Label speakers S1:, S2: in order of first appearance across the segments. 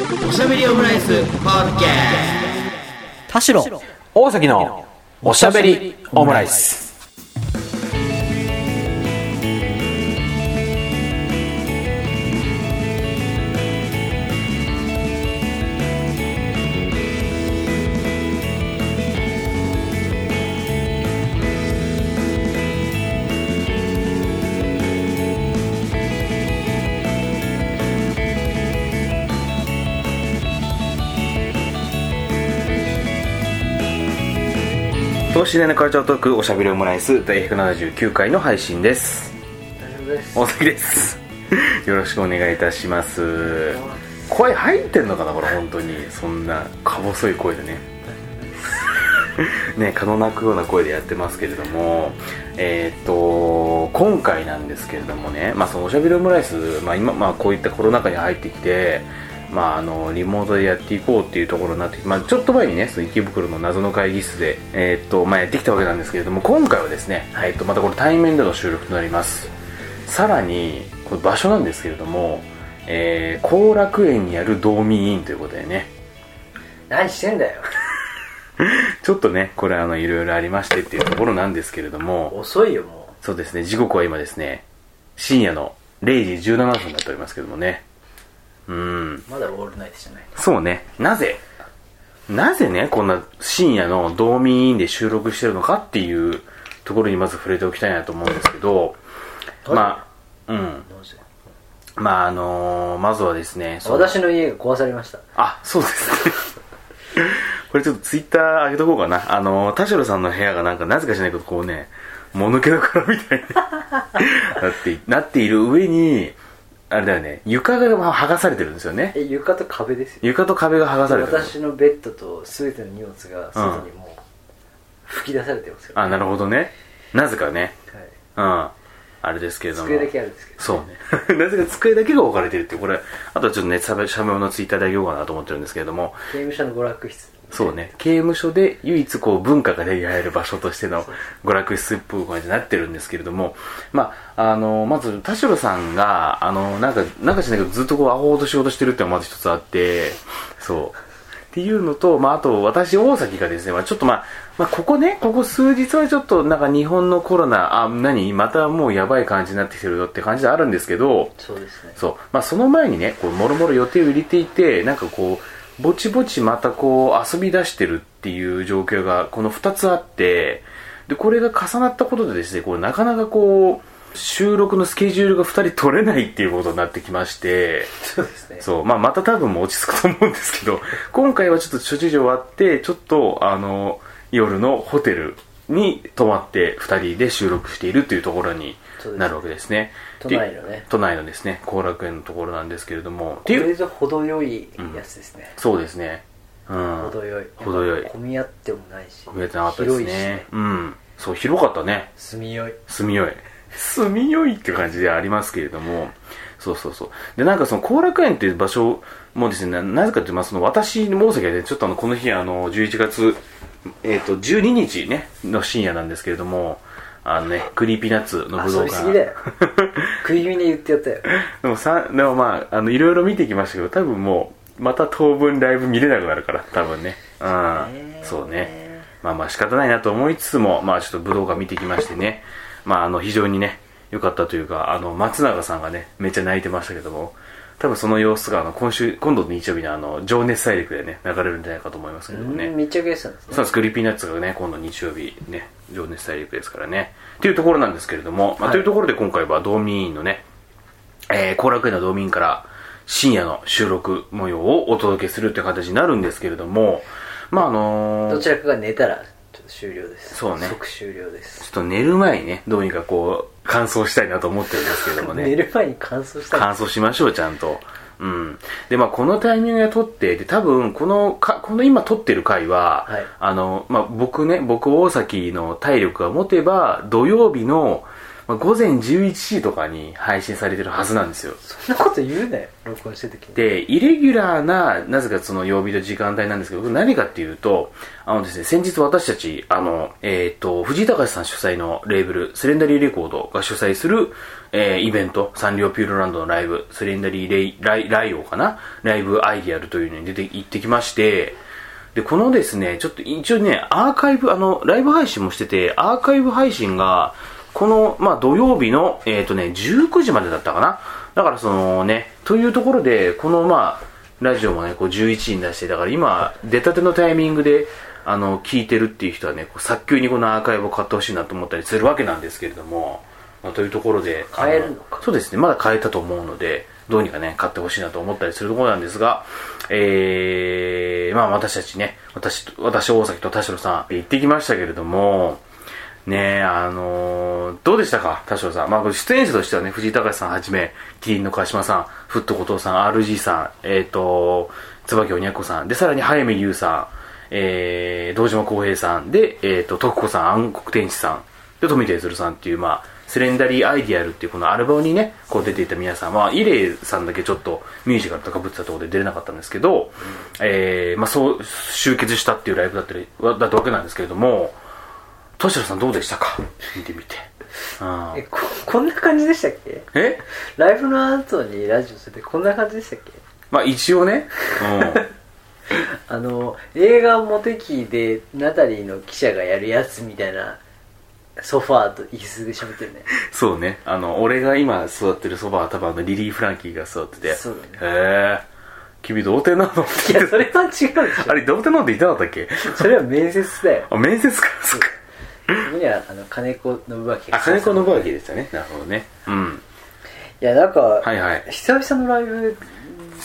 S1: おしゃべりオムライス。ポッドキャ
S2: 田代。
S3: 大崎のおしゃべりオムライス等身大のカルチャートークおしゃべりオムライス第179回の配信です。
S2: 大丈夫です。
S3: 大崎です。よろしくお願いいたします。声入ってんのかなこれ本当に。そんなか細い声でね。ね蚊の鳴くような声でやってますけれども。えーっと今回なんですけれどもね、まあ、そのおしゃべりオムライス、まあ、今、まあ、こういったコロナ禍に入ってきてまあ、あのリモートでやっていこうっていうところになってまあ、ちょっと前にねその池袋の謎の会議室で、えーっとまあ、やってきたわけなんですけれども今回はですね、えーっとまたこれ対面での収録となります。さらにこれ場所なんですけれどもえー後楽園にある道民院ということでね。
S2: 何してんだよ。
S3: ちょっとねこれあのいろいろありましてっていうところなんですけれども。
S2: 遅いよも
S3: そうですね時刻は今ですね深夜の0時17分になっておりますけどもねうん。
S2: うまだオールナイトじゃない。
S3: そうね。なぜなぜねこんな深夜の道民院で収録してるのかっていうところにまず触れておきたいなと思うんですけどまあうん。まああのーまずはですねその
S2: 私の家が壊されました。
S3: あ、そうですね。これちょっとツイッター上げとこうかな。あの、田代さんの部屋がなんかなぜかしないけど、こうね、もぬけの殻みたいに なってい、なっている上に、あれだよね、床が剥がされてるんですよね。
S2: え床と壁ですよ
S3: 床と壁が剥がされてる。
S2: 私のベッドと全ての荷物が外にもう吹き出されてますから、
S3: あ、なるほどね。なぜかね。
S2: はい、
S3: うん。あれですけれども。
S2: 机だけあるんですけど
S3: そうね。なぜか机だけが置かれてるってこれ、あとはちょっとね、しゃべしゃべのツイッターであげようかなと思ってるんですけれども、
S2: 刑務所の娯楽室
S3: そうね、刑務所で唯一こう文化が手に入る場所としての娯楽室っぽい感じになってるんですけれども、まあ、あの、まず田代さんが、あの、なんか、なんかしないけどずっとこうアホほど仕事してるっていうのがまず一つあって、そう。っていうのと、まあ、あと、私、大崎がですね、まあ、ちょっとまあ、まあ、ここね、ここ数日はちょっと、なんか日本のコロナ、あ、何またもうやばい感じになってきてるよって感じであるんですけど、
S2: そうですね
S3: そう。まあ、その前にね、こう、もろもろ予定を入れていて、なんかこう、ぼちぼちまたこう、遊び出してるっていう状況が、この二つあって、で、これが重なったことでですね、こう、なかなかこう、収録のスケジュールが二人取れないっていうことになってきまして、
S2: そうですね
S3: そう、まあ、また多分もう落ち着くと思うんですけど、今回はちょっと諸事情あって、ちょっと、あの、夜のホテルに泊まって二人で収録しているというところになるわけですね。
S2: 都内のね
S3: 都内のですね、後楽園のところなんですけれども、っていう、
S2: これぞ程よいやつですね、
S3: そうですね。うん。
S2: 程よい
S3: 程よい
S2: 混み合ってもないし
S3: 見えてなかったです
S2: 広いし
S3: ね。うん。そう、広かったね。
S2: 住みよい
S3: 住みよい。住みよいって感じでありますけれども、そうそうそう。で、なんかその後楽園っていう場所もですね、ななぜかというと、まあその私の大崎はね、ちょっとあの、この日、あの、11月、えっ、と、12日ね、の深夜なんですけれども、あのね、 Creepy Nuts の武道館。
S2: 遊びすぎだよ食い気味で言ってやったよ
S3: でもさ、でもまあ、あの、いろいろ見てきましたけど、多分もう、また当分ライブ見れなくなるから、多分ね。うん。そうね。まあまあ仕方ないなと思いつつも、まあちょっと武道館見てきましてね。まああの、非常にね、良かったというか、あの、松永さんがね、めっちゃ泣いてましたけども、多分その様子が、あの、今週、今度の日曜日のあの、情熱大陸でね、流れるんじゃないかと思いますけどもね。
S2: うん密着ですね
S3: そうです、 Creepy Nuts がね、今度日曜日ね、情熱大陸ですからね。っていうところなんですけれども、まあ、
S2: はい
S3: というところで今回は道民院のね、えー、後楽園の道民院から深夜の収録模様をお届けするという形になるんですけれども、まああのー
S2: どちらかが寝たら終了です
S3: そうね
S2: 即終了です
S3: ちょっと寝る前にね、どうにかこう、乾燥したいなと思ってるんですけれどもね。
S2: 寝る前に乾燥した
S3: 乾燥しましょう、ちゃんと。うん。で、まあ、このタイミングで撮って、で、多分、この、か、この今撮ってる回は、
S2: はい
S3: あの、まあ、僕ね、僕大崎の体力が持てば、土曜日の、ままあ午前11時とかに配信されてるはずなんですよ。
S2: そんなこと言うなよ。録音してる時に。
S3: で、イレギュラーな、なぜかその曜日と時間帯なんですけど、何かっていうと、あのですね、先日私たち、あの、えっ、と、藤井隆さん主催のレーブル、スレンダリーレコードが主催する、えーイベント、サンリオピューロランドのライブ、スレンダリーレイ、ライ、ライオかな？ライブアイディアルというのに出て、行ってきまして、で、このですね、ちょっと一応ね、アーカイブ、あの、ライブ配信もしてて、アーカイブ配信が、この、まあ、土曜日の、えっ、とね、19時までだったかな。だからそのね、というところで、この、まあ、ラジオもね、こう11時に出して、だから今、出たてのタイミングで、あの、聞いてるっていう人はね、こう早急にこのアーカイブを買ってほしいなと思ったりするわけなんですけれども、まあ、というところで、
S2: 買えるのか
S3: そうですね、まだ買えたと思うので、どうにかね、買ってほしいなと思ったりするところなんですが、えー、まあ私たちね、私と、私、大崎と田代さん、行ってきましたけれども、ねえ、あのーどうでしたか、田代さん。まあ、出演者としてはね、藤井隆さんはじめ、キリンの川島さん、フット後藤さん、RG さん、えっ、と、椿鬼奴さん、で、さらに早見優さん、えー、堂島康平さん、で、えっ、と、徳子さん、暗黒天使さん、で、富田悦さんっていう、まあ、スレンダリーアイディアルっていうこのアルバムにね、こう出ていた皆さん、まあ、イレイさんだけちょっとミュージカルとかぶってたところで出れなかったんですけど、えー、まあ、そう、集結したっていうライブだったり、わだったわけなんですけれども、田代さんどうでしたか？見てみて。うん
S2: えここんな感じでしたっけ？
S3: え？
S2: ライブの後にラジオするってこんな感じでしたっけ？
S3: まあ一応ね、うん。
S2: あの映画モテキでナタリーの記者がやるやつみたいなソファーと椅子で喋ってるね
S3: そうね。あの、俺が今座ってるそばは多分あのリリー・フランキーが座ってて。
S2: そうだね
S3: へえ。君童貞なの？
S2: いやそれは違うでし
S3: あれ童貞なのって言ってなかったっけ？
S2: ょそれは面接だよ
S3: あ、面接か。そっか。
S2: そこにはあの金子信明が
S3: あ、金子信明でしたね。なるほどね。うん。
S2: いやなんか、
S3: はいはい。
S2: 久々のライブ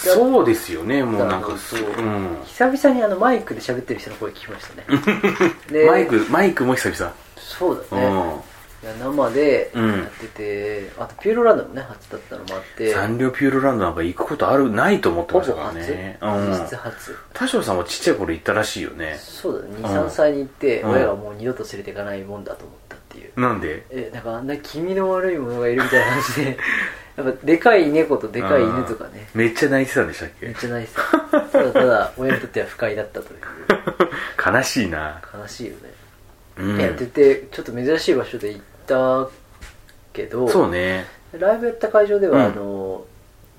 S2: が
S3: そうですよね、もうなんか、
S2: そう
S3: うん。
S2: 久々にあのマイクで喋ってる人の声聞きましたね で
S3: マイク、マイクも久々。
S2: そうだね、
S3: うん。
S2: いや生で
S3: うん。
S2: やってて、あとピューロランドもね初だったのもあって。
S3: サンリオピューロランドなんか行くことある、ないと思って
S2: ほ
S3: ましたから
S2: ぼ初、
S3: ね。う
S2: 実
S3: ん。
S2: 質。初。
S3: 田代さんもちっちゃい頃行ったらしいよね。
S2: そうだね
S3: うん
S2: 23歳に行って、
S3: うん。
S2: 親がもう二度と連れていかないもんだと思ったっていう。
S3: なんで？
S2: えなんかあんな気味の悪いものがいるみたいな感じで やっぱでかい猫とでかい犬とかね。
S3: めっちゃ泣いてたんでしたっけ？
S2: めっちゃないさた。だただ親にとっては不快だったという。
S3: 悲しいな。
S2: 悲しいよね、
S3: うん。
S2: やっててちょっと珍しい場所で行ったけど
S3: そうね。
S2: ライブやった会場では、
S3: うん
S2: あの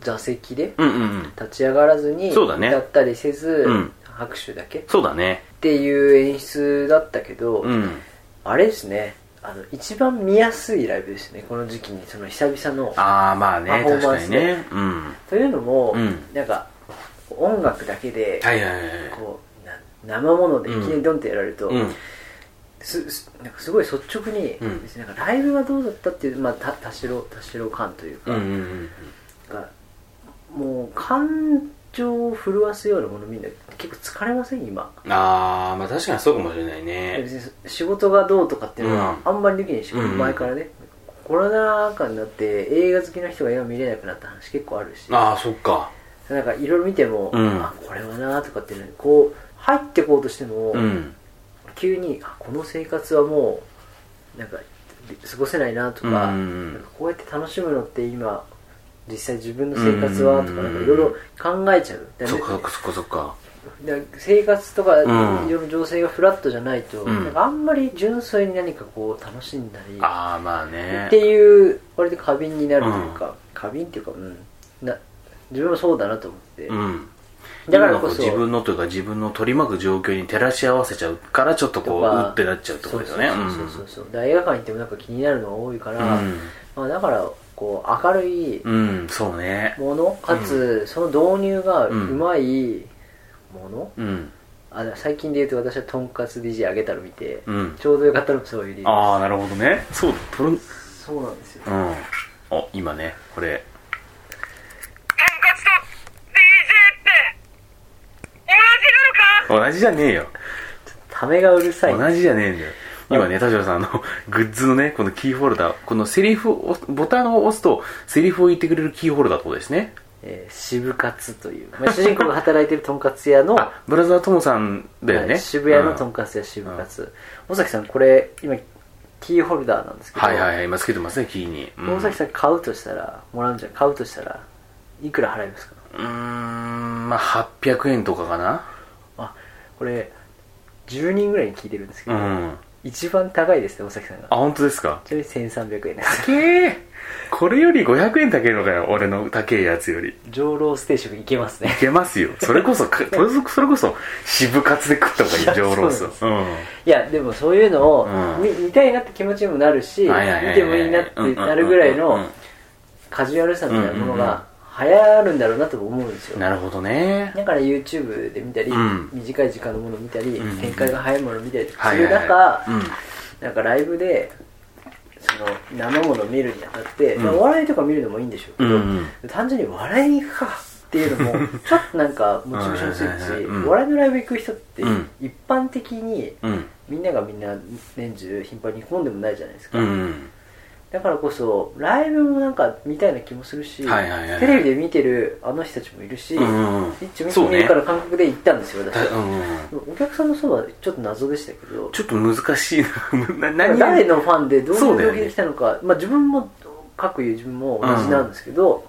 S2: 座席で
S3: うんうんうん。
S2: 立ち上がらずに
S3: そうだね
S2: 歌ったりせず、
S3: うん
S2: 拍手だけっ
S3: そうだね。
S2: ていう演出だったけど、
S3: うん。
S2: あれですねあの一番見やすいライブですねこの時期にその久々の
S3: ああ、まあね、
S2: パフォーマンスで
S3: にね。うん。
S2: というのも、
S3: うん
S2: なんか音楽だけで、
S3: はいはいはい。
S2: こうな生ものでいきなりドンってやられると、
S3: うん。
S2: すすなんかすごい率直に、
S3: うん
S2: なんかライブはどうだったっていう、まあ、た田代田代感というか,、
S3: うんうんうん。
S2: がもう感情を震わすようなものみんな結構疲れません？今
S3: ああ、まあ確かにそうかもしれないね。
S2: 別に仕事がどうとかっていうのは
S3: うん
S2: あんまりできないし、
S3: うん
S2: 前からねコロナ禍になって映画好きな人が今見れなくなった話結構あるし
S3: ああ、そっか。
S2: なんかいろいろ見ても、
S3: うん
S2: あこれはなとかってねこう入ってこうとしても、
S3: うん。
S2: 急にあこの生活はもうなんか過ごせないなとか,、こうやって楽しむのって今実際自分の生活はとか
S3: うん
S2: なんかいろいろ考えちゃう。だ
S3: そっかそっかそっかそっか。
S2: だ生活とかい
S3: うん。
S2: ろいろ情勢がフラットじゃないと、
S3: うん。
S2: なんかあんまり純粋に何かこう楽しんだり
S3: ああ、まあね。
S2: っていう割と過敏になるというか、過敏っていうかうん。な自分もそうだなと思って、
S3: うん。
S2: だからこそ
S3: 自分のというか自分の取り巻く状況に照らし合わせちゃうからちょっとこう、うってなっちゃうってことですよね。
S2: そうそうそうそう映画館行ってもなんか気になるのが多いから、
S3: うん。
S2: まあ、だからこう明るい
S3: うん、うん、そうね。
S2: ものかつ、その導入がう
S3: うん
S2: まいもの、
S3: うん。
S2: あ最近で言うと私はとんかつ DJ あげたの見て、
S3: うん。
S2: ちょうどよかったのもそういう理由
S3: ああ、なるほどね。そう、
S2: そうなんですよ
S3: うん。お、今ね、これ。
S4: とんかつと DJ って同じ
S3: じじゃねえよ。
S2: ためがうるさい。
S3: 同じじゃねえんだよ。今ね、田代さん、あの、グッズのね、このキーホルダー、このセリフを、ボタンを押すと、セリフを言ってくれるキーホルダーってことですね。
S2: えー渋カツという、まあ、主人公が働いてるとんかつ屋の
S3: あ、ブラザートモさんだよね。
S2: はい渋谷のとん
S3: か
S2: かつ屋渋カツ尾崎さんこれ今キーホルダーなんですけど、
S3: はいはいはい今つけてますねキーに、うん。
S2: 大崎さん買うとしたらもらうんじゃん。買うとしたらいくら払いますか？
S3: うーんまあ800円とかかな。
S2: あこれ10人ぐらいに聞いてるんですけど、
S3: うん。
S2: 一番高いですね大崎さんが。
S3: あ本当ですか？
S2: ちなみに1300円です。
S3: 高えこれより500円高いのかよ俺の高いやつより。
S2: 上ロース定食いけますね。
S3: いけますよ。それこそか それこそ渋カツで食った方がいい上ロース。
S2: そうなん。いやでもそういうのを
S3: うん。
S2: 見,、見たいなって気持ちにもなるし、見てもいいなってなるぐらいのカジュアルさみたいなものが流行るんだろうなと思うんですよ。
S3: なるほどね。
S2: だから YouTube で見たり、
S3: うん。
S2: 短い時間のものを見たり、
S3: うん。
S2: 展開が早いものを見たりす
S3: はい
S2: る中、なんかライブでその生ものを見るにあたって、
S3: うん。
S2: まあお笑いとか見るのもいいんでしょうけど、
S3: うん
S2: 単純に笑いに行くかっていうのも ちょっとなんかモチベーションする
S3: はい
S2: し
S3: うん。
S2: お笑いのライブ行く人って
S3: うん。
S2: 一般的に
S3: うん。
S2: みんながみんな年中頻繁に行くもんでもないじゃないですか、
S3: うん
S2: だからこそライブもなんか見たいな気もするし、
S3: はいはいはい
S2: テレビで見てるあの人たちもいるし、
S3: うんうん
S2: 一応見てるから感覚で行ったんですよ私。は、
S3: たうんうん
S2: お客さんの層はちょっと謎でしたけど。
S3: ちょっと難しいな。
S2: 誰のファンでどういう動機で来たのか、まあ、自分も各言う自分も同じなんですけど、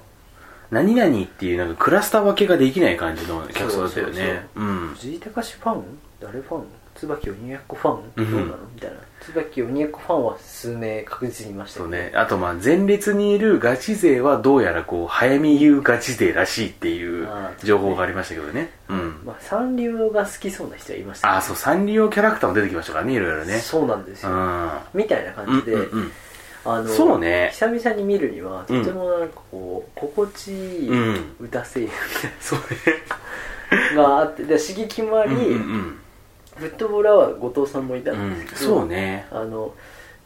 S3: 何々っていうなんかクラスター分けができない感じの客層だったよね。うん。
S2: 藤井隆ファン？誰ファン？椿鬼奴ファン、
S3: うん。
S2: どうなの？みたいな椿鬼奴ファンは数名確実にいました
S3: そうね。あとまあ前列にいるガチ勢はどうやらこう早見優ガチ勢らしいっていう
S2: あー
S3: 情報がありましたけどね。うん。
S2: まあ、サンリオが好きそうな人はいました
S3: ああそう。サンリオキャラクターも出てきましたからねいろいろね。
S2: そうなんですよ、
S3: うん。
S2: みたいな感
S3: うん
S2: じで、
S3: うんうん
S2: あの
S3: そうね。
S2: 久々に見るにはとてもなんかこう心地いい
S3: うん。
S2: 歌声優
S3: そうね。
S2: があってで刺激もあり、
S3: うんうん
S2: フットボールは後藤さんもいた
S3: うんん
S2: ですけど、
S3: そうね。
S2: あの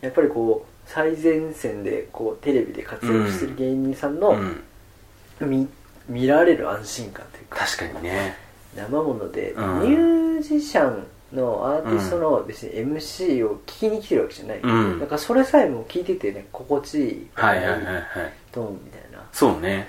S2: やっぱりこう最前線でこうテレビで活躍してる芸人さんの、
S3: うん。
S2: 見見られる安心感というか
S3: 確かにね。
S2: 生もので、
S3: うん。
S2: ミュージシャンのアーティストの別に MC を聞きに来てるわけじゃない、
S3: うん。
S2: だからそれさえも聞いててね心地いい
S3: はいはいはいはい。
S2: トーンみたいな。
S3: そうね。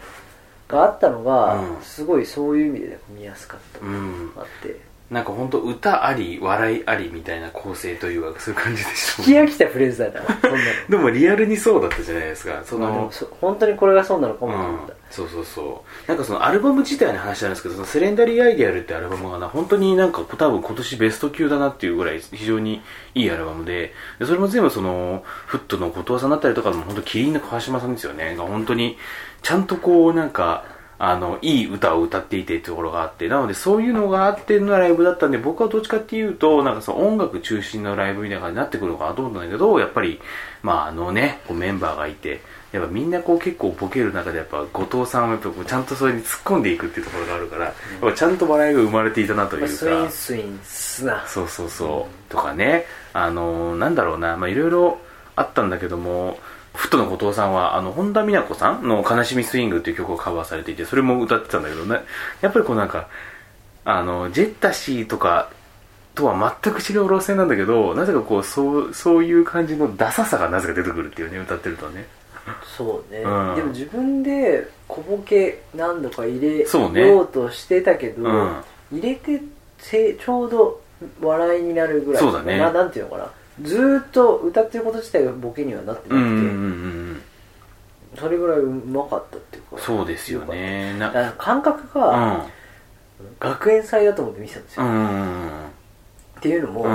S2: があったのが、
S3: うん。
S2: すごいそういう意味で見やすかった、
S3: うん
S2: あって
S3: なんか本当歌あり笑いありみたいな構成というかそういう感じでした
S2: 聞き飽きたフレーズだなそんなの
S3: でもリアルにそうだったじゃないですか。その
S2: まあでもそ本当にこれがそうなのか
S3: うん
S2: もと思った、
S3: そうそうそう。なんかそのアルバム自体の話なんですけどそのセレンダリー・アイデアルってアルバムがな本当になんか多分今年ベスト級だなっていうぐらい非常にいいアルバムで。でそれも全部そのフットの後藤さんだったりとかも本当キリンの川島さんですよね。が本当にちゃんとこうなんかあのいい歌を歌っていてっていうところがあってなのでそういうのがあってのライブだったんで僕はどっちかっていうとなんかその音楽中心のライブみたいな感じになってくるのかなと思ったんだけどやっぱりまああのねこうメンバーがいてやっぱみんなこう結構ボケる中でやっぱ後藤さんはやっぱちゃんとそれに突っ込んでいくっていうところがあるから、やっぱちゃんと笑いが生まれていたなというか、
S2: スインスインすな。
S3: そうそうそう、とかね。あのーなんだろうな。まあいろいろあったんだけどもフットの後藤さんはあの本田美奈子さんの「悲しみスイング」っていう曲をカバーされていてそれも歌ってたんだけどね。やっぱりこうなんかあのジェッタシーとかとは全く違う路線なんだけどなぜかこうそうそういう感じのダサさがなぜか出てくるっていうね歌ってるとね。
S2: そうね、
S3: うん。
S2: でも自分で小ボケ何度か入れようとしてたけど、
S3: うん
S2: 入れてせちょうど笑いになるぐらい
S3: そうだね。
S2: ななんていうのかなずーっと歌ってること自体がボケにはなってなくて、
S3: うんうんうんうん
S2: それぐらいうまかったっていうか
S3: そうですよね。
S2: から感覚
S3: うん。
S2: が学園祭だと思って見てたんですよ、っていうのも,、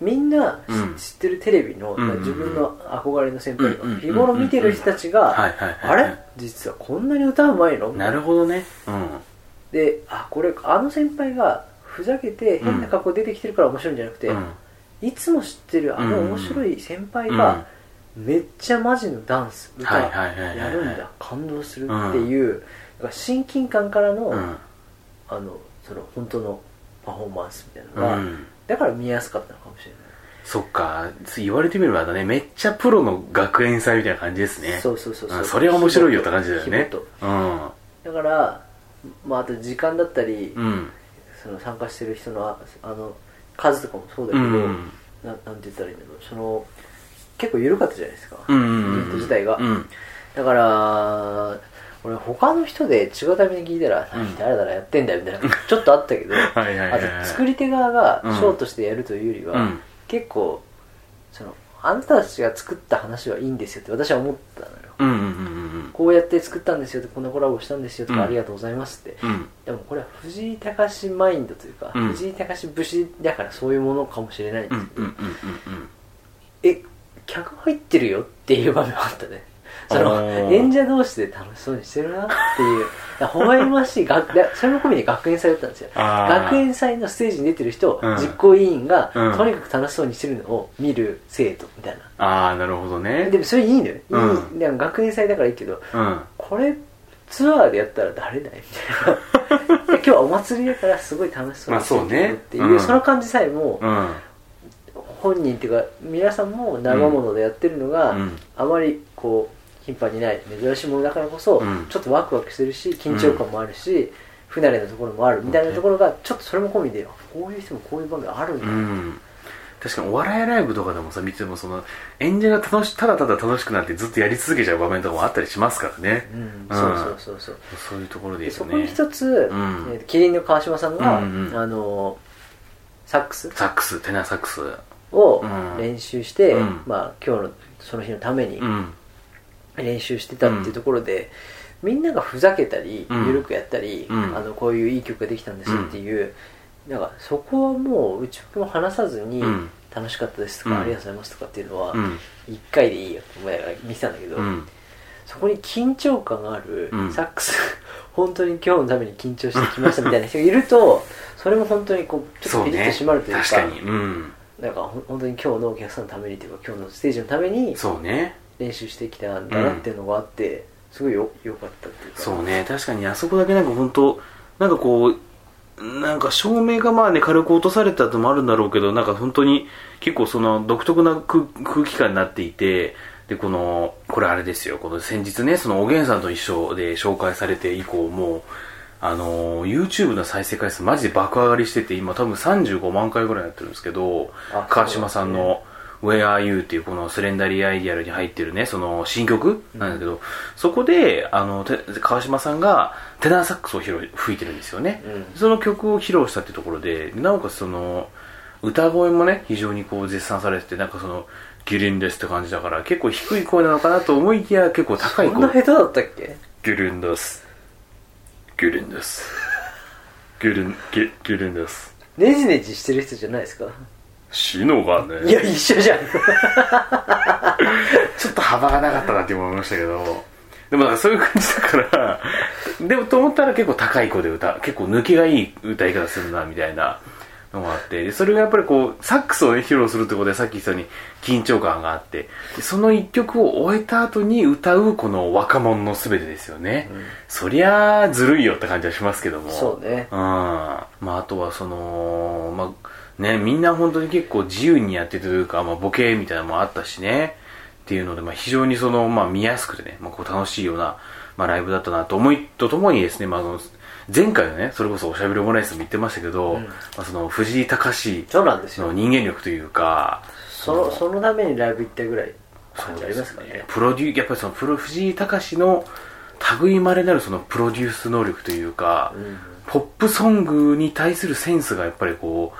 S2: みんな知,、
S3: うん。
S2: ってるテレビの、自分の憧れの先輩と
S3: うんうんうん
S2: か日頃見てる人たちが、あれ？実はこんなに歌うまいの？
S3: なるほどね。うん。
S2: であこれあの先輩がふざけて変な格好出てきてるから面白いんじゃなくて、
S3: うん
S2: いつも知ってるあの面白い先輩がめっちゃマジのダンス歌やるんだ。感動するっていう、親近感からの,、
S3: うん。
S2: あのその本当のパフォーマンスみたいな
S3: う
S2: のが、
S3: ん。
S2: だから見やすかったのかもしれない。
S3: そっか。言われてみればだね。めっちゃプロの学園祭みたいな感じですね。
S2: そうそうそうそう。
S3: うん。それは面白いよって感じだよね。うん。
S2: だから、まあ、あと時間だったり、
S3: うん。
S2: その参加してる人のああの数とかもそうだけど、
S3: うん。
S2: ななんて言ったらいいんだろう。その結構緩かったじゃないですか、
S3: うんうん
S2: 自体が、
S3: うん。
S2: だから俺他の人で違うタイミングで聞いたら「
S3: うん。
S2: 何だらやってんだよ」みたいなちょっとあったけど あと作り手側が
S3: うん。
S2: ショーとしてやるというよりは、
S3: うん。
S2: 結構そのあなたたちが作った話はいいんですよって私は思ったのよ。
S3: うんうんうん
S2: こうやって作ったんですよってこんなコラボしたんですよとか、
S3: うん。
S2: ありがとうございますって。
S3: うん。うん
S2: でもこれは藤井隆マインドというか、
S3: うん。
S2: 藤井隆節だからそういうものかもしれないんですけど、
S3: うんうんうんうん
S2: え客入ってるよっていう場面はあったねその演者同士で楽しそうにしてるなっていう。微笑ましい学でそれも込みで学園祭だったんですよ。学園祭のステージに出てる人、
S3: うん。
S2: 実行委員が、
S3: うん。
S2: とにかく楽しそうにしてるのを見る生徒みたいな。
S3: ああなるほどね。
S2: でもそれいいのよ、
S3: うん。
S2: いい学園祭だからいいけど
S3: うん。
S2: これツアーでやったら誰だいみたいな。で今日はお祭りだからすごい楽しそうにしてるっていう,、
S3: まあそうねうん。
S2: その感じさえも、
S3: うん。
S2: 本人っていうか皆さんも生ものでやってるのが、
S3: うん。
S2: あまりこう頻繁にない珍しいものだからこそ、
S3: うん。
S2: ちょっとワクワクしてるし緊張感もあるし、不慣れなところもあるみたいなところがちょっとそれも込みでこういう人もこういう場面あるんだ、
S3: うん。確かにお笑いライブとかでもさ見ててもその演者が楽しただただ楽しくなってずっとやり続けちゃう場面とかもあったりしますからね、
S2: うん。
S3: うん。
S2: そうそうそうそう。
S3: そういうところでいいよね。
S2: そこに一つ、
S3: ん。
S2: えーキリンの川島さんが、
S3: うんうん。
S2: あのサックス？
S3: サックス。テナーサックス。
S2: を
S3: うん。
S2: 練習して、
S3: うん。
S2: まあ、今日のその日のために
S3: うん
S2: 練習してたっていうところで、みんながふざけたり、
S3: うん。
S2: ゆるくやったり、
S3: うん。
S2: あのこういういい曲ができたんですっていう、なんかそこはもう内も話さずに、
S3: うん。
S2: 楽しかったですとか、
S3: うん。
S2: ありがとうございますとかっていうのは、
S3: うん。
S2: 一回でいいよって思いながら見てたんだけど、
S3: うん。
S2: そこに緊張感がある、
S3: うん。
S2: サックス本当に今日のために緊張してきましたみたいな人がいるとそれも本当にこうちょっとピリッと締まるというか
S3: 確かに。うん。
S2: なんか本当に今日のお客さんのためにというか今日のステージのために
S3: そうね
S2: 練習してきたんだなっていうのがあって、すごいよよかったっていうか。
S3: そうね。確かにあそこだけなんか本当なんかこうなんか照明がまあね軽く落とされたのもあるんだろうけどなんか本当に結構その独特な空空気感になっていてでこのこれあれですよ。この先日ねそのおげんさんと一緒で紹介されて以降もうあのー YouTube の再生回数マジで爆上がりしてて今多分35万回ぐらいやってるんですけど
S2: あ
S3: 川島さんの Where Are You っていうこのスレンダリーアイディアルに入ってるね、その新曲なんだけど、そこで、あの、て川島さんがテナーサックスを吹いてるんですよね。
S2: うん
S3: その曲を披露したっていうところで、なおかつその、歌声もね、非常にこう絶賛されてて、なんかその、ギリンですって感じだから、結構低い声なのかなと思いきや、結構高い声。
S2: そんな下手だったっけ？
S3: ギリンです。ギリンです。ギリン、ギギリンです。
S2: ネジネジしてる人じゃないですか？
S3: シノがね。
S2: いや一緒じゃん
S3: ちょっと幅がなかったなって思いましたけど、でもなんかそういう感じだから、でもと思ったら結構高い声で歌、結構抜けがいい歌い方するな、みたいなのがあって、でそれがやっぱりこう、サックスをね、披露するってことでさっき言ったように緊張感があって、でその一曲を終えた後に歌うこの若者の全てですよね。そりゃあずるいよって感じはしますけども。
S2: そうね
S3: うん。まああとはその、まあね、みんな本当に結構自由にやっててというか、まあボケみたいなのもあったしね。っていうので、まあ非常にその、まあ見やすくてね、まあこう楽しいような、まあライブだったなと思いとともにですね、まああの、前回のね、それこそおしゃべりオムライスも言ってましたけど、
S2: うん。
S3: まあその藤井隆の人間力というか、
S2: そのそのためにライブ行ったぐらい。感じありますからね。
S3: プロデューやっぱりそのプロ藤井隆の類いまれなるそのプロデュース能力というか、
S2: うん。
S3: ポップソングに対するセンスがやっぱりこう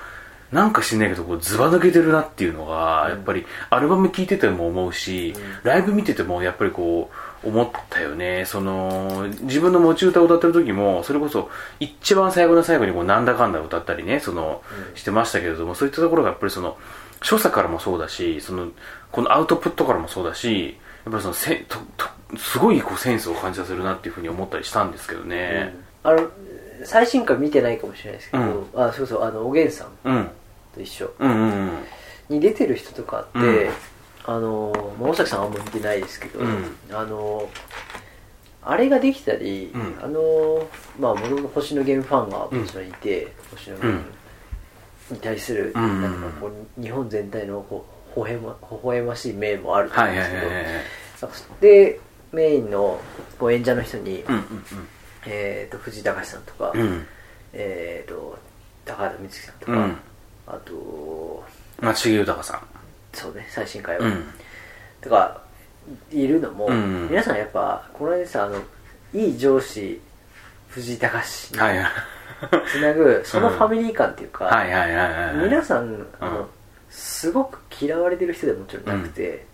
S3: なんか知んないけどこうズバ抜けてるなっていうのが、やっぱりアルバム聴いてても思うし、ライブ見ててもやっぱりこう思ったよね。その自分の持ち歌を歌ってる時もそれこそ一番最後の最後にこうなんだかんだ歌ったりねその、してましたけれどもそういったところがやっぱりその所作からもそうだしそのこのアウトプットからもそうだしやっぱりそのせととすごいこうセンスを感じさせるなっていうふうに思ったりしたんですけどね。
S2: あの最新回見てないかもしれないですけど、
S3: うん。
S2: あそうそうあのおげんさん。
S3: うん
S2: と一緒。
S3: うんうんうん。
S2: に出てる人とかって、
S3: うん。
S2: あのまあ大崎さんはあんま見てないですけど、
S3: うん。
S2: あのあれができたり、
S3: うん。
S2: あのまあもともと星野源ファンがもちろんいて、星野源に対する、
S3: うん。
S2: なんかこう日本全体のこう微笑ま微笑ましい面もあると思
S3: はいはい
S2: うんですけど、
S3: はいはい
S2: なんかでメインのこう演者の人に、
S3: うん
S2: えー、と藤井隆さんとか、
S3: うんうん。
S2: えー、と高畑充希さんとか、
S3: うん
S2: あと
S3: 松重豊さ
S2: そうね最新回は、
S3: んうん。
S2: とかいるのも、
S3: うん。
S2: 皆さんやっぱこの間さあのいい上司藤井隆。に
S3: はいはい。
S2: つなぐそのファミリー感っていうか、
S3: はいはいはいはい
S2: 皆さんあの、すごく嫌われてる人ではもちろんなくて、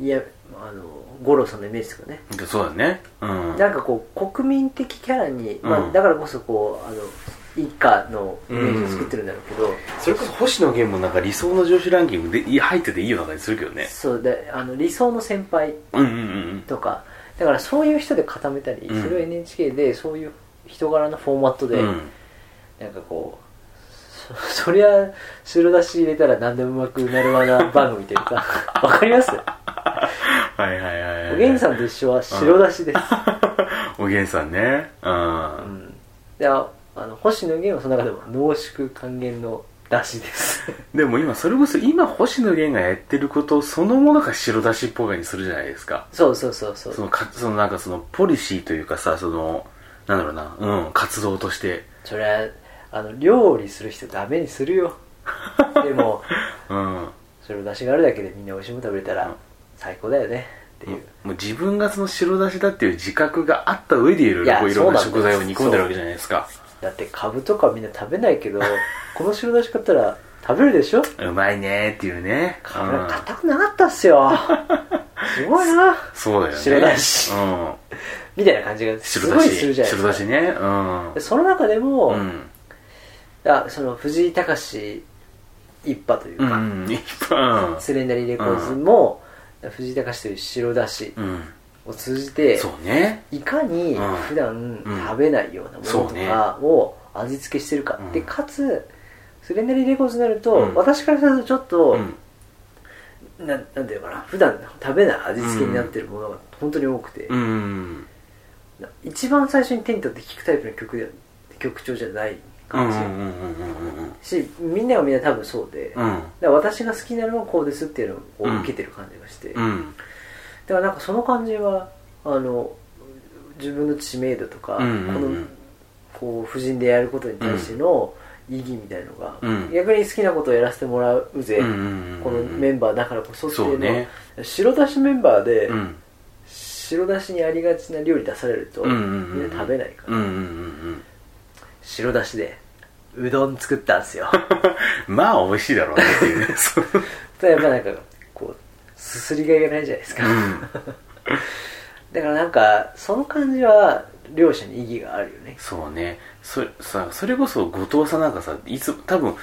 S2: いやあの五郎さんのイメージとかね。
S3: でそうだね。うん。
S2: なんかこう国民的キャラに、まあ、
S3: うん。
S2: だからこそこうあの一家のイメージを作ってるんだろうけど、
S3: それこそ星野源もなんか理想の上司ランキングでい入ってていいような感じするけどね。
S2: そうであの理想の先輩
S3: うんうんうん。
S2: とかだからそういう人で固めたり、
S3: うん
S2: それを NHK でそういう人柄のフォーマットで、
S3: うん。
S2: なんかこうそそりゃ白だし入れたら何でもうまくなるわな番組というか わかります？
S3: はいはいはいはい
S2: おげんさんと一緒は白だしです、
S3: おげんさんね。うん、
S2: うん、でああの星野源はその中でも濃縮還元のだしです。
S3: でも今それこそ今星野源がやってることそのものが白だしっぽいにするじゃないですか。
S2: そうそうそうそう。
S3: そのかそのなんかそのポリシーというかさそのなんだろうなうん活動として。
S2: そりゃあの料理する人ダメにするよ。でも
S3: うん。
S2: 白だしがあるだけでみんな美味しいもの食べれたら最高だよね。っていう、
S3: もう自分がその白だしだっていう自覚があった上でいろいろ
S2: い
S3: いろんな食材を煮込んでるわけじゃないですか
S2: だってカブとかみんな食べないけど この白だし買ったら食べるでしょ？
S3: うまいねーっていうね。
S2: カブ
S3: うん。
S2: 硬くなかったっすよ。すごいな。
S3: そうだよね。
S2: 白だし。
S3: うん。
S2: みたいな感じがすごい
S3: 白だし。
S2: するじゃないですか。
S3: 白だしね。うん。
S2: でその中でも、
S3: うん。
S2: あその藤井隆一派というか、
S3: うんいっぱ
S2: スレンダリーレコーズも、藤井隆という白だし。
S3: いうん
S2: を通じて、
S3: そうね。
S2: いかに
S3: うん。
S2: 普段食べないようなものとかを味付けしてるか、
S3: うん。
S2: でかつスレンダリーレコーズになると、
S3: うん。
S2: 私からするとちょっと、
S3: うん。
S2: ななんていうのかな普段食べない味付けになってるものが本当に多くて、
S3: うん。
S2: 一番最初に手に取って聴くタイプの曲で曲調じゃない感じ、しみんながみんな多分そうで、だから私が好きなのはこうですっていうのを受けてる感じがして、だ
S3: うん
S2: からなんかその感じはあの自分の知名度とか、このこう婦人でやることに対しての意義みたいのが、
S3: うん。
S2: 逆に好きなことをやらせてもらうぜ、このメンバーだからこそっていうの
S3: ね。
S2: 白だしメンバーで、
S3: うん。
S2: 白だしにありがちな料理出されると、みんな食べないから、白だしでうどん作ったんですよ。
S3: まあ美味しいだろうねっていうね。
S2: やっぱなんかすすりがいがないじゃないですか、
S3: うん。
S2: だからなんかその感じは両者に意義があるよね。
S3: そうね。そさそれこそ後藤さんなんかさいつ多分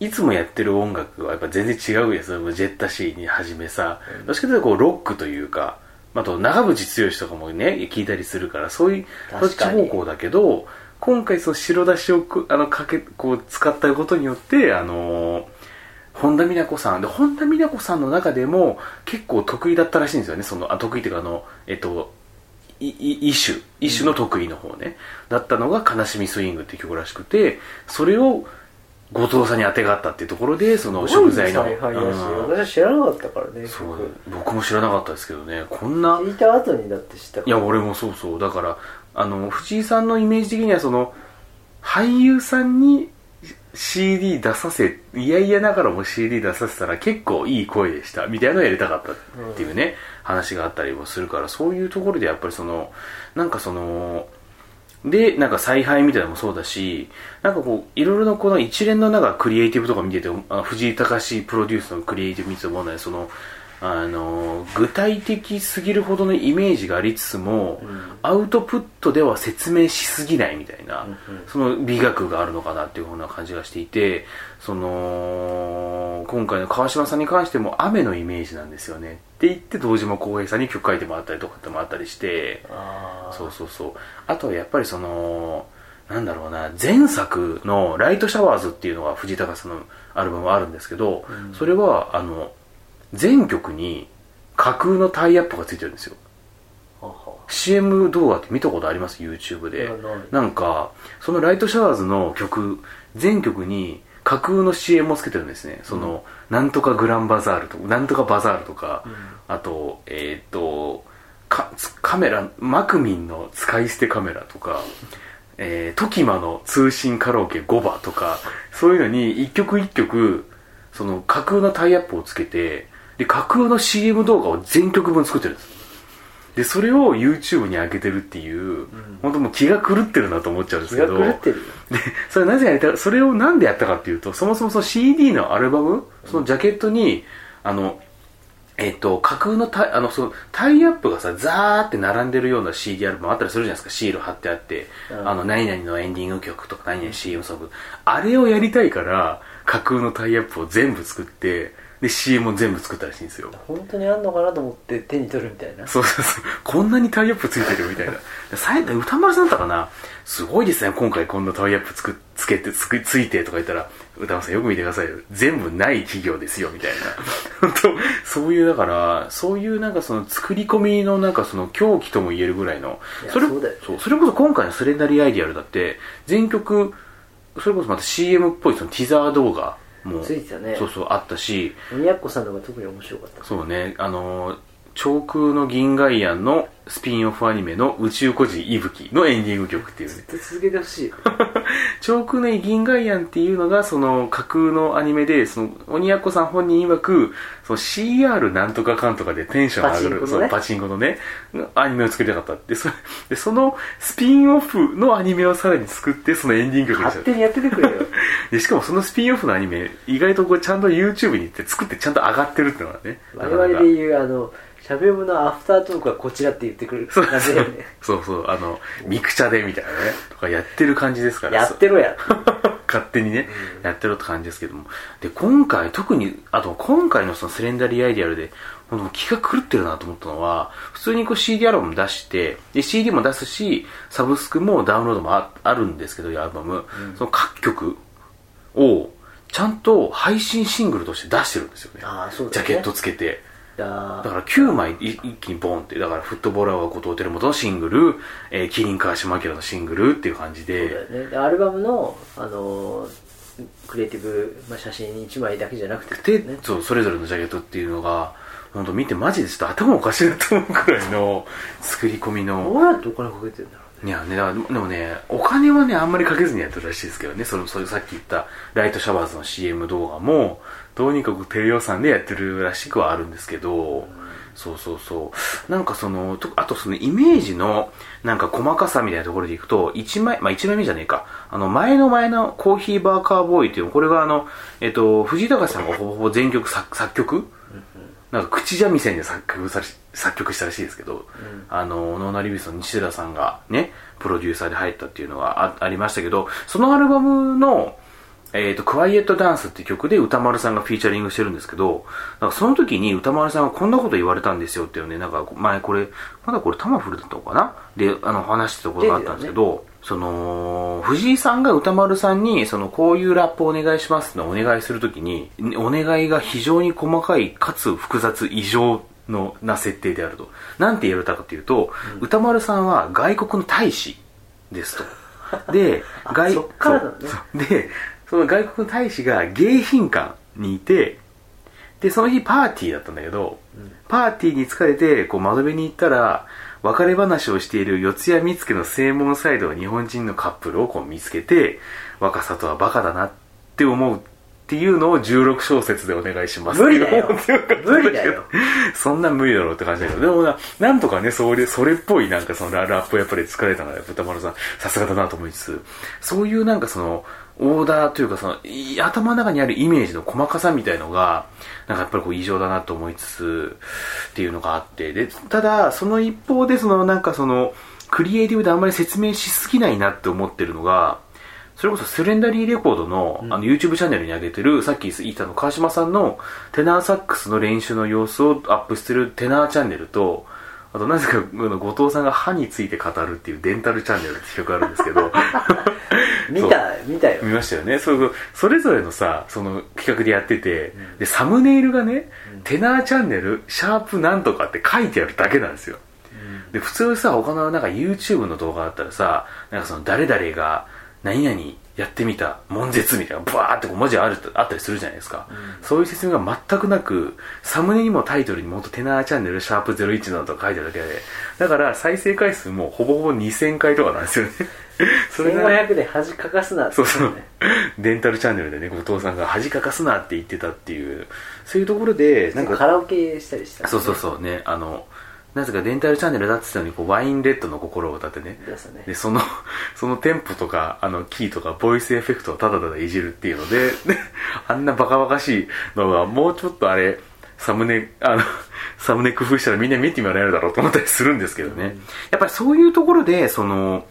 S3: いつもやってる音楽はやっぱ全然違うやつジェッタシーにはじめさ、どっちかというとこうロックというかあと長渕剛とかもね聞いたりするからそういうそっち方向だけど今回その白だしをくあのかけこう使ったことによってあのー本田美奈子さん。で本田美奈子さんの中でも結構得意だったらしいんですよね。そのあ得意っていうかあのえっといい一種。一種の得意の方ね、だったのが「悲しみスイング」っていう曲らしくてそれを後藤さんに当てがあったっていうところでその食材の、うん。
S2: 私は知らなかったからね
S3: そう。
S2: 曲。
S3: 僕も知らなかったですけどね。こんな
S2: 聞いた後にだって知ったから。
S3: いや俺もそうそう。だからあの藤井さんのイメージ的にはその俳優さんに CD 出させいやいやながらも CD 出させたら結構いい声でした。みたいなのをやりたかったっていうね、話があったりもするからそういうところでやっぱりそのなんかそのでなんか采配みたいなのもそうだしなんかこういろいろなこの一連のなんかクリエイティブとか見ててあの藤井隆プロデュースのクリエイティブ見てて思うのはそのあの具体的すぎるほどのイメージがありつつも、アウトプットでは説明しすぎないみたいな、その美学があるのかなっていうふうな感じがしていてその今回の川島さんに関しても雨のイメージなんですよねって言って堂島康平さんに曲書いてもらったりとかってもあったりしてそうそうそう。あとはやっぱりそのなんだろうな前作の「ライトシャワーズ」っていうのが藤井隆さんのアルバムがあるんですけど、それはあの全曲に架空のタイアップがついてるんですよ。CM 動画って見たことあります？YouTube で。
S2: な
S3: んかそのライトシャワーズの曲全曲に架空の CM をつけてるんですね。その、なんとかグランバザールとかなんとかバザールとか、あとえっ、とカメラマクミンの使い捨てカメラとか。えー、トキマの通信カラオケ5番とか。そういうのに一曲一曲その架空のタイアップをつけてで架空の CM 動画を全曲分作ってるんです。でそれを YouTube に上げてるっていう、本当もう気が狂ってるなと思っちゃうんです
S2: 気
S3: けど。
S2: が狂ってるよ。
S3: でそれなぜやりたそれをなんでやったかっていうとそもそもその CD のアルバムそのジャケットにあのえっ、と架空のタイあのそのタイアップがさザーって並んでるような CD アルバムあったりするじゃないですか。シール貼ってあって、
S2: うん。
S3: あの何々のエンディング曲とか何々 CM ソング。あれをやりたいから架空のタイアップを全部作ってで CM も全部作ったらしいんですよ
S2: 本当にあんのかなと思って手に取るみたいな
S3: そうそうそう。こんなにタイアップついてるみたいな。歌丸さんだったかな？すごいですね、今回こんなタイアップつくつけてつく、ついてとか言ったら、歌丸さんよく見てくださいよ。全部ない企業ですよ、みたいな。本当そういう、だから、そういうなんかその作り込みのなんかその狂気とも言えるぐらいの、それ
S2: そ
S3: それこそ今回のスレンダリーアイディアルだって、全曲、それこそまた CM っぽいそのティザー動画も、
S2: ついてたね。
S3: そうそうあったし、
S2: 鬼奴さんのが特に面白かった。
S3: そうね、あのー、長空の銀河イアンのスピンオフアニメの宇宙孤児息吹のエンディング曲っていうね。
S2: ずっと続けてほしいよ
S3: 長空の銀河イアンっていうのがその架空のアニメで、その鬼奴さん本人曰く、その CR なんとかかんとかでテンション上がる、
S2: パチンコのね
S3: そうパチンコのね、アニメを作りたかったって。そで、そのスピンオフのアニメをさらに作って、そのエンディング曲にした
S2: 勝手にやっててくれよ
S3: でしかもそのスピンオフのアニメ、意外とこうちゃんと YouTube に行って作ってちゃんと上がってるっていうのがね。
S2: 我々で言うあのしゃべむのアフタートークはこちらって言ってくれる。
S3: そう。
S2: 感じだよね
S3: そうそう、あの、ミクチャでみたいなね、とかやってる感じですから。
S2: やってろや。
S3: 勝手にね、やってるって感じですけども。で、今回、特に、あと今回のそのスレンダリーアイディアルで、気が狂ってるなと思ったのは、普通にこう CD アルバム出して、で、CD も出すし、サブスクもダウンロードもああるんですけど、アルバム、その各曲を、ちゃんと配信シングルとして出してるんですよね。
S2: ね。
S3: ジャケットつけて。
S2: だ。
S3: だから9枚い一気にボンって、だからフットボーラーは後藤輝元のシングル、えー、キリン川島明のシングルっていう感じ
S2: そうだ
S3: で、
S2: よね。でアルバムの、あのークリエイティブ、まあ、写真1枚だけじゃなくて、
S3: で、
S2: ね、
S3: そう、それぞれのジャケットっていうのが、本当見てマジでちょっと頭おかしいなと思うくらいの作り込みの、
S2: どうやってお金かけてるんだろ
S3: いやね、でもね、お金はね、あんまりかけずにやってるらしいですけどね、その、そういうさっき言ったライトシャワーズの CM 動画も、どうにかく低予算でやってるらしくはあるんですけど、そうそうそう。なんかその、とあとそのイメージの、なんか細かさみたいなところでいくと、1枚、まあ1枚目じゃねえか。あの、前の前のコーヒーバーカーボーイっていう、これがあの、えっと、藤井隆さんがほぼほぼ全曲作曲なんか口三味線で作曲され作曲したらしいですけど、あの、ノーナリビスの西寺さんがね、プロデューサーで入ったっていうのがあありましたけど、そのアルバムの、えっ、と、クワイエットダンスって曲で歌丸さんがフィーチャリングしてるんですけど、なんかその時に歌丸さんがこんなこと言われたんですよっていうね、なんか前これ、まだこれタマフルだったのかな？で、あの、話してたことがあったんですけど、その、藤井さんが歌丸さんに、その、こういうラップお願いしますってお願いするときに、お願いが非常に細かい、かつ複雑、異常のな設定であると。なんて言われたかというと、歌丸さんは外国の大使ですと。で、外
S2: そね
S3: で、その外国の大使が迎賓館にいて、で、その日パーティーだったんだけど、パーティーに疲れて、こう窓辺に行ったら、別れ話をしている四谷見附の正門サイドの日本人のカップルをこう見つけて、若さとはバカだなって思うっていうのを16小節でお願いします。
S2: 無理だよ。無理だよ。
S3: そんなん無理だろうって感じだけど、でもな、なんとかね、それ、それっぽいなんかそのララップをやっぱり作られたのが、豚丸さん、さすがだなと思いつつ、そういうなんかその、オーダーというかその、い頭の中にあるイメージの細かさみたいのが、なんかやっぱりこう異常だなと思いつつ、っていうのがあって、で、ただ、その一方でそのなんかその、クリエイティブであんまり説明しすぎないなって思ってるのが、それこそスレンダリーレコードの,、あの YouTube チャンネルに上げてる、さっき言ったの川島さんのテナーサックスの練習の様子をアップしてるテナーチャンネルと、あとなぜか後藤さんが歯について語るっていうデンタルチャンネルって曲あるんですけど、
S2: 見た見たよ。
S3: 見ましたよね。そうそれぞれのさその企画でやってて、でサムネイルがね、テナーチャンネルシャープなんとかって書いてあるだけなんですよ、で普通さ他のなんか YouTube の動画だったらさなんかその誰々が何々やってみた悶絶みたいなバーってこう文字あるあったりするじゃないですか、そういう説明が全くなくサムネにもタイトルにも本当テナーチャンネルシャープ01などと書いてあるだけでだから再生回数もほぼほぼ2000回とかなんですよね。それが
S2: 1500で恥かかすなって
S3: そうそう
S2: ね。
S3: デンタルチャンネルでね、後藤さんが恥かかすなって言ってたっていう、そういう。ところで、なんか、
S2: カラオケしたりした、
S3: そうそうそう。ね、あの、なぜかデンタルチャンネルだって言ったのにこうワインレッドの心を歌ってね。
S2: ね。
S3: でその そのテンポとかあのキーとかボイスエフェクトをただただいじるっていうのでで あんなバカバカしいのがもうちょっとあれサムネあのサムネ工夫したらみんな見てもらえるだろうと思ったりするんですけどね、やっぱりそういうところでその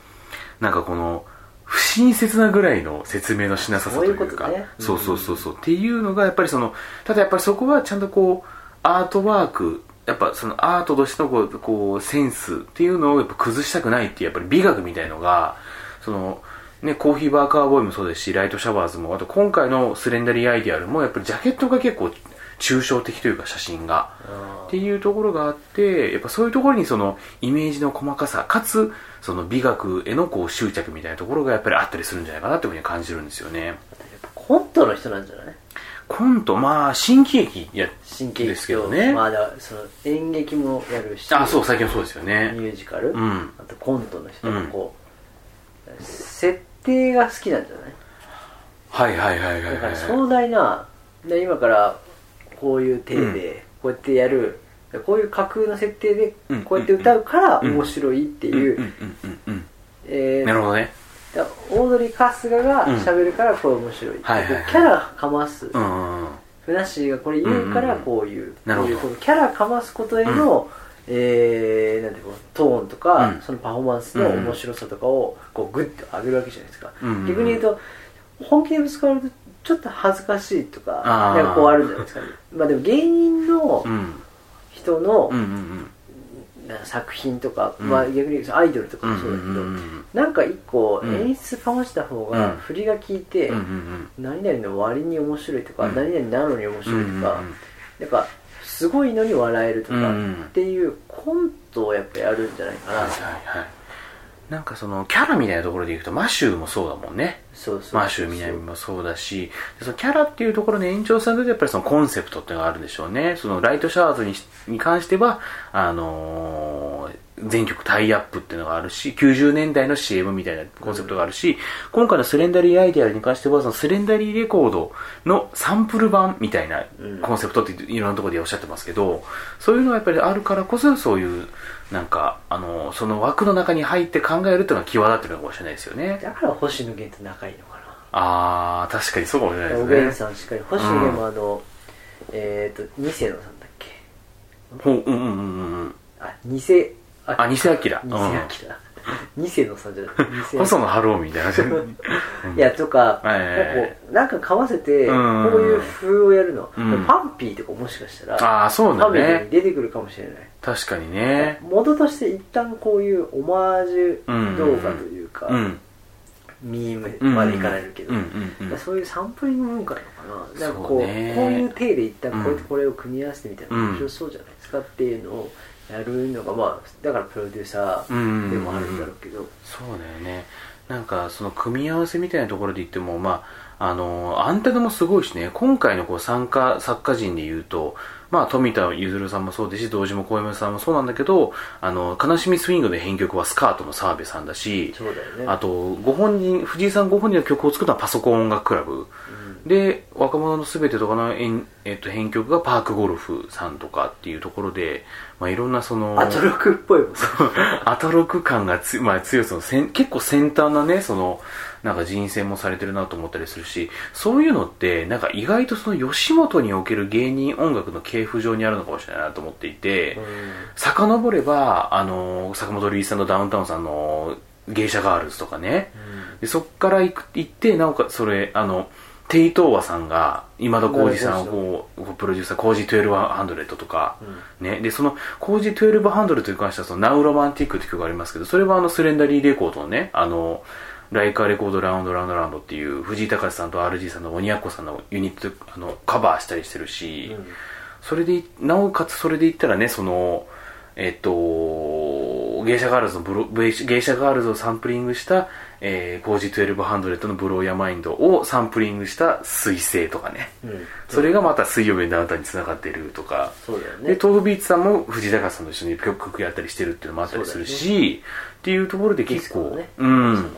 S3: なんかこの不親切なぐらいの説明のしなささというか。
S2: そういう
S3: そうそうそうそう。っていうのがやっぱりそのただやっぱりそこはちゃんとこうアートワークやっぱそのアートとしてのこうこうセンスっていうのをやっぱ崩したくないっていうやっぱり美学みたいのがそのね、コーヒーバーカーボーイもそうですし、ライトシャワーズも、あと今回のスレンダリーアイディアルも、やっぱりジャケットが結構抽象的というか写真が。っていうところがあって、やっぱそういうところにそのイメージの細かさ、かつその美学へのこう執着みたいなところがやっぱりあったりするんじゃないかなっていうふうに感じるんですよね。
S2: コントの人なんじゃない？
S3: コント、まあ、新喜劇や、
S2: 神経
S3: ですけどね。
S2: まあだその演劇もやるし
S3: あ、そう、最近もそうですよ
S2: ミ
S3: ね。
S2: ュージカル、
S3: うん。
S2: あとコントの人がこう、設定が好きなんじゃない？
S3: はいはいはいはい
S2: だ
S3: はい。
S2: から壮大なで今からこういう体でこうやってやる、こういう架空の設定で
S3: うん。
S2: こうやって歌うから
S3: うん。
S2: 面白いっていう。
S3: なるほどね。
S2: だオードリー・春日が喋るからこれ面白い、
S3: はいはいはい。
S2: キャラかます、
S3: うんうんうん。
S2: ふなっしーがこれ言うからこういう、
S3: なるほど。
S2: こういうこのキャラかますことへの、えー、なんていうのトーンとか、
S3: うん。
S2: そのパフォーマンスの面白さとかをこうグッと上げるわけじゃないですか、
S3: うん
S2: 逆に言うと本気でぶつかるとちょっと恥ずかしいとかなんかこうあるんじゃないですか。ねまあでも芸人の
S3: うん。
S2: 人の作品とか、
S3: うん。
S2: まあ逆に言うとアイドルとか
S3: うん。
S2: もそうだけど、
S3: うんうんうん
S2: なんか一個
S3: うん。
S2: 演出かました方
S3: うん。
S2: が振りが効いて、
S3: うんうん
S2: 何々の割に面白いとか、
S3: うん。
S2: 何々なのに面
S3: うん。
S2: 白いとか、
S3: うん
S2: なんかすごいのに笑えるとか
S3: うん。
S2: っていうコントをやっぱやるんじゃないかな、
S3: はいはいはい。なんかそのキャラみたいなところでいくとマシューもそうだもんね。
S2: そうそう
S3: マーシュー南もそうだし、でそのキャラっていうところの延長線でやっぱりそのコンセプトっていうのがあるんでしょうね。そのライトシャワーズにしに関しては、あのー全曲タイアップっていうのがあるし、90年代の CM みたいなコンセプトがあるし、今回のスレンダリーアイデアに関しては、そのスレンダリーレコードのサンプル版みたいな
S2: うん
S3: コンセプトっていろんなところでおっしゃってますけど、そういうのがやっぱりあるからこそ、そういう、なんか、あのーその枠の中に入って考えるっていうのが際立ってるのかもしれないですよね。
S2: だから星野源と仲いいのか
S3: あー、確かにそうかもしれない
S2: な、
S3: です
S2: おげん
S3: ね。
S2: さんしっかり星野源もあの、えっ、ー、と二世野さんだっけ？
S3: ほう、うんうんうんうん。
S2: あ二世
S3: あ、偽アキラ。
S2: 二世あきら二世野さんじゃない。二世
S3: 細野晴臣みたいな。
S2: いやとか、
S3: はいはいはい。
S2: なんかかかませて、
S3: うん。
S2: こういう風をやるの、
S3: うん。
S2: パンピーとかもしかしたら
S3: ああ、そうだ
S2: ファミリーに
S3: ね。
S2: 出てくるかもしれない
S3: 確かにね。
S2: 元として一旦こういうオマージュ動画というか、
S3: うん。
S2: ミームまでいかないけど、
S3: うんうんうん。
S2: そういうサンプリング文化なのかななんかこう
S3: ね
S2: こういう体で一旦こうやって
S3: うん
S2: これを組み合わせてみたいな
S3: うん
S2: 面白そうじゃないですかっていうのをやるのがまあだからプロデューサーでもあるんだろうけど、
S3: そうだよね。なんか、その組み合わせみたいなところで言っても、まあ、あの、アンテナもすごいしね、今回のこう参加作家陣で言うと、まあ、富田ゆずるさんもそうですし、堂島小山さんもそうなんだけど、あの、悲しみスイングの編曲はスカートの澤部さんだし、
S2: そうだよね。
S3: あと、ご本人、藤井さんご本人の曲を作ったのはパソコン音楽クラブ。で、若者のすべてとかのえん、えっと、編曲がパークゴルフさんとかっていうところで、まあ、いろんなその、
S2: アトロクっぽいもん
S3: アトロク感がつ、まあ、強いそのせん結構先端なねそのなんか人選もされてるなと思ったりするしそういうのってなんか意外とその吉本における芸人音楽の系譜上にあるのかもしれないなと思っていて、遡ればあの坂本龍一さんとダウンタウンさんの芸者ガールズとかね、でそっから行く行ってなおかつそれあのテイトーワさんが今田耕司さんをこうプロデューサー工事1200とか、ね、でその KOJI1200に関してはそのナウ・ロマンティックって曲がありますけどそれはあの SLENDERIE RECORD のねあの Like a Record round round round っていう藤井隆さんと RG さんの鬼奴さんのユニットであのカバーしたりしてるし、それでいなおかつそれで言ったらねそのえっと Geisha Girls のブロ Geisha Girls をサンプリングした、えー、 KOJI1200の Blow Ya Mind をサンプリングした水星とかね、
S2: うん。
S3: それがまた水曜日のダウンタウンに繋がってるとか、
S2: そうだよね。
S3: で、 tofubeats さんも藤井隆さんと一緒に曲曲やったりしてるっていうのもあったりするし、っていうところで結構、
S2: ね。
S3: うん。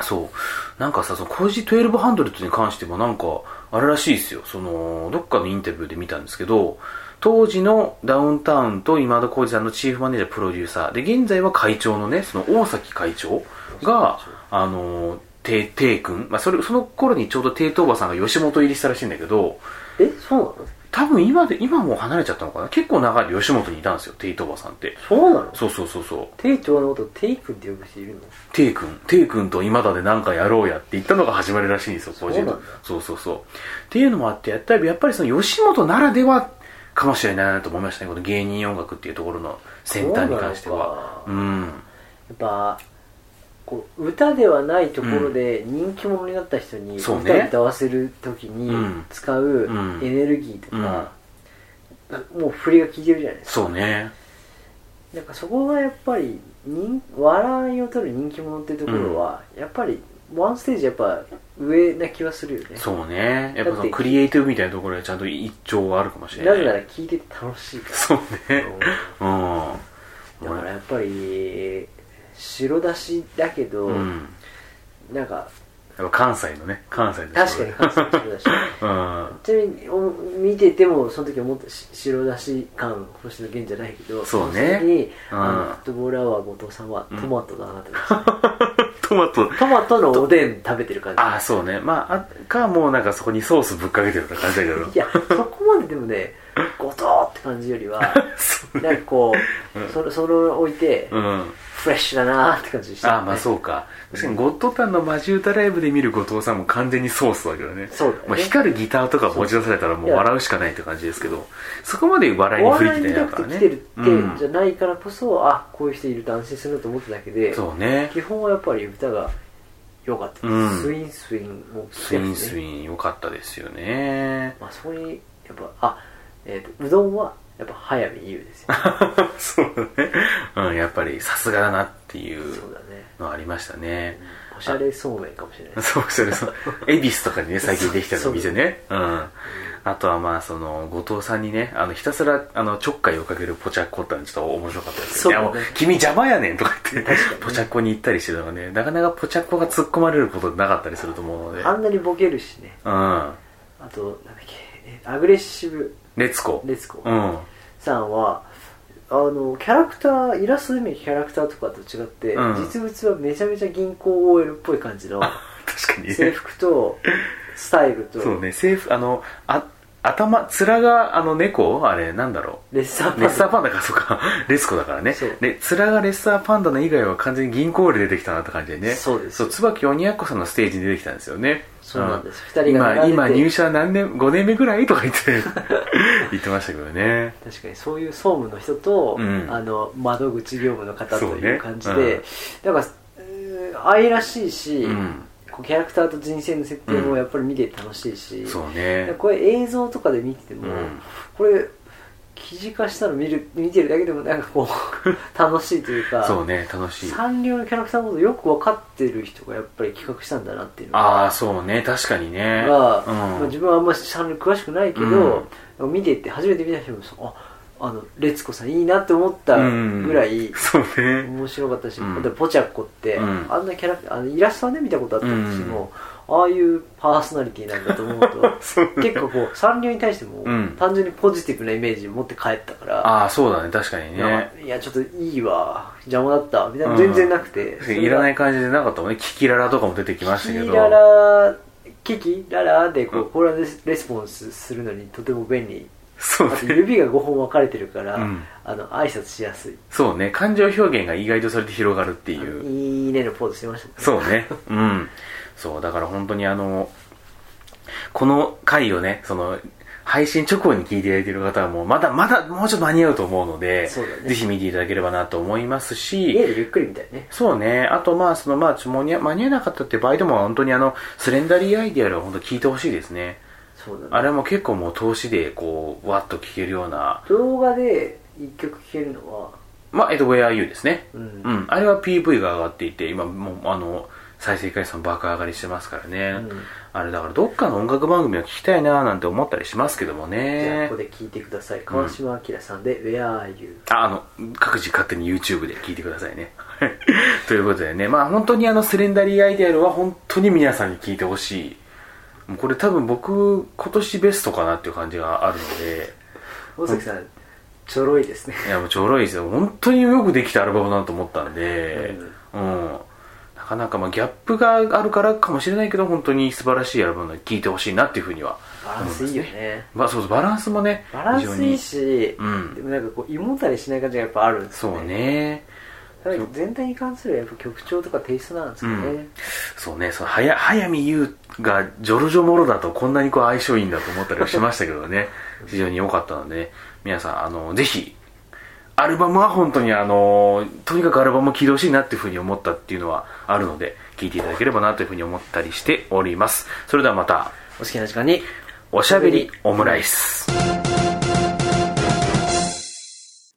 S3: そう。なんかさ、その、コージ1200に関してもなんか、あれらしいですよ。その、どっかのインタビューで見たんですけど、当時のダウンタウンと今田耕司さんのチーフマネージャープロデューサー。で現在は会長のねその大崎会長があのテテイ君、まあ、それその頃にちょうどテイトーバさんが吉本入りしたらしいんだけど。
S2: えそうなの？
S3: 多分今で今もう離れちゃったのかな？結構長い間吉本にいたんですよテイトーバさんって。
S2: そうなの？
S3: そうそうそうそう。
S2: テイ長のことテイ君って呼ぶ人いるの？
S3: テイ君、テイ君と今田で何かやろうやって言ったのが始まりらしいんですよ、個人
S2: そうなんだ
S3: そうそうそう。っていうのもあって、やったらやっぱりその吉本ならではかもしれないなと思いましたね、この芸人音楽っていうところの先端に関しては。うん。
S2: やっぱこう歌ではないところで人気者になった人に歌を歌わせる時に
S3: うん。
S2: 使う
S3: うん。
S2: エネルギーとか、もう振りが効いてるじゃないですか。
S3: そうね。
S2: なんかそこがやっぱり人笑いを取る人気者っていうところは、やっぱりワンステージやっぱ上な気はするよね。
S3: そうね。やっぱそのクリエイティブみたいなところでちゃんと一丁はあるかもしれな。
S2: ないぜなら聞いてて楽しいか
S3: そうね。うん。
S2: だからやっぱり白出しだけど、
S3: うん。
S2: なんか
S3: 関西のね、関西の
S2: 確かに関西の白出し
S3: うん。
S2: ちなみにお見ててもその時思ったし白出し感星野源じゃないけど
S3: そうね
S2: に、
S3: うん
S2: あのフットボールアワー後藤さんはトマトだなって思いました、
S3: トマト、
S2: トマトのおでん食べてる感じ
S3: ああ、そうね。まあ、あか、もうなんかそこにソースぶっかけてるような感じだけど。
S2: いやそこまででもね後藤って感じよりは なんかこう、それそれを置いて、
S3: うん。
S2: フレッシュだなって感じでした、ね、
S3: ああまあそうか。確かにゴッドタンのマジ歌ライブで見る後藤さんも完全にソースだけどね。
S2: そうだよね。
S3: まあ、光るギターとか持ち出されたらもう笑うしかないって感じですけどそこまで笑いに
S2: お
S3: 振り切ってないからね
S2: 来てるって、
S3: うん
S2: じゃないからこそあこういう人いると安心すると思っただけで
S3: そうね。
S2: 基本はやっぱり歌が良かったです、
S3: うん。
S2: スインスインも
S3: スインス
S2: イン
S3: イン良かったですよね。
S2: まあそこにやっぱあえっ、とうどんはやっぱ早見優ですよ。
S3: そうだね。うんやっぱりさすがだなっていう
S2: そうだね
S3: のありましたね。
S2: おしゃれそうめんかもしれない。
S3: そうそれそう。恵比寿とかにね 最近できたの店ね。うん。あとはまあその後藤さんにねあのひたすらあのちょっかいをかけるポチャッコってのはちょっと面白かったですよね。
S2: そうだね。
S3: 君邪魔やねんとか言ってポチャッコに行ったりしてたのがねなかなかポチャッコが突っ込まれることなかったりすると思うので。
S2: あんなにボケるしね。
S3: うん。
S2: あとなんだっけえアグレッシブ
S3: レツコ
S2: レツコ
S3: うん。
S2: さんはあのキャラクターイラストで見るキャラクターとかと違って、
S3: うん。
S2: 実物はめちゃめちゃ銀行 OL っぽい感じの
S3: 確かに
S2: 制
S3: ね
S2: 服とスタイルと
S3: そうね制服あのあ頭面があの猫？あれなんだろう？
S2: レッサーパン
S3: レッサーパンダか、そうか。レスコだからね。
S2: そう。
S3: で、面がレッサーパンダの以外は完全に銀行より出てきたなって感じでね。
S2: そうです。
S3: そう、椿鬼奴さんのステージに出てきたんですよね。
S2: そうなんです。
S3: うん。
S2: 二人が
S3: 今、今入社何年、5年目ぐらいとか言って、言ってましたけどね。
S2: 確かにそういう総務の人と、
S3: うん。
S2: あの窓口業務の方という感じで、
S3: うん。
S2: だから愛らしいし、
S3: うん。
S2: こうキャラクターと人生の設定もやっぱり見てて楽しいし、
S3: そうね。
S2: これ映像とかで見てても、
S3: うん。
S2: これ記事化したの見る見てるだけでもなんかこう 楽しいというか
S3: そうね、楽しい。
S2: サンリオのキャラクターのことよく分かってる人がやっぱり企画したんだなっていうの
S3: ああ、
S2: が
S3: そうね、確かにね。
S2: が、
S3: うん
S2: まあ、自分はあんまりサンリオ詳しくないけど、見てて初めて見た人もそうああのレツコさんいいなって思ったぐらい、
S3: そうね。
S2: 面白かったし、
S3: うん
S2: ポチャッコって、
S3: うん
S2: あんなキャラあのイラストはね見たことあったとしても、ああいうパーソナリティなんだと思うと 結構こうサンリオに対しても、
S3: うん
S2: 単純にポジティブなイメージを持って帰ったから
S3: ああ、そうだね、確かにね。
S2: いやちょっといいわ邪魔だったみたいな、
S3: うん
S2: 全然なくて
S3: いらない感じでなかったもんね。キキララとかも出てきましたけど。
S2: キララキキララでこう、
S3: うん
S2: コーラレスポンスするのにとても便利
S3: そうね。
S2: 指が5本分かれてるから、
S3: うん
S2: あの挨拶しやすい
S3: そうね、感情表現が意外とそれで広がるっていう。
S2: いいねのポーズしてましたね
S3: そうね。うん。そう、だから本当にあの、この回をね、その、配信直後に聞いていただいている方はもう、まだまだもうちょっと間に合うと思うので、
S2: ね
S3: ぜひ見ていただければなと思いますし、
S2: 家でゆっくりみたいね
S3: そうね。あと、まあ、その、まあ、ちょ間に合間に合わなかったって場合でも、本当にあの、スレンダリーアイデアルは本当聞いてほしいですね。
S2: そうだね
S3: あれも結構もう投資で、こう、わっと聞けるような、
S2: 動画で一曲聴けるのは
S3: まあ、えっと、Where Are You ですね。
S2: うん
S3: うん。あれは PV が上がっていて、今もう、あの、再生回数も爆上がりしてますからね。
S2: うん。
S3: あれだからどっかの音楽番組を聞きたいななんて思ったりしますけども
S2: じゃあ
S3: ね
S2: ここ。で聴いてください。川島明さんで「Where Are You
S3: あ、あの、各自勝手に YouTube で聞いてくださいね。ということでね、まあ本当にあのスレンダリーアイデアルは本当に皆さんに聞いてほしい。もうこれ多分僕、今年ベストかなっていう感じがあるので、
S2: 大崎さんちょろいですね。
S3: いやもうちょろいですよ。本当によくできたアルバムだなと思ったんで。うん、なかなかまあギャップがあるからかもしれないけど本当に素晴らしいアルバムで聴いてほしいなっていうふうには
S2: バランスいいよね。
S3: まあそうそうバランスもね
S2: バランスいい
S3: 非
S2: し、
S3: うん。
S2: でもなんかこう胃もたれしない感じがやっぱあるんですよ
S3: 常にそうね。
S2: 全体に関するやっぱ曲調とかテイストなんですかね、
S3: うん。そうね。その早早見優がジョルジョモロだとこんなにこう相性いいんだと思ったりはしましたけどね。非常に良かったので、ね、皆さんあのぜひアルバムは本当にあのとにかくアルバムを聴いてほしいなっていうふうに思ったっていうのはあるので聴いていただければなというふうに思ったりしております。それではまた。
S2: お好きな時間に。
S3: おしゃべりオムライス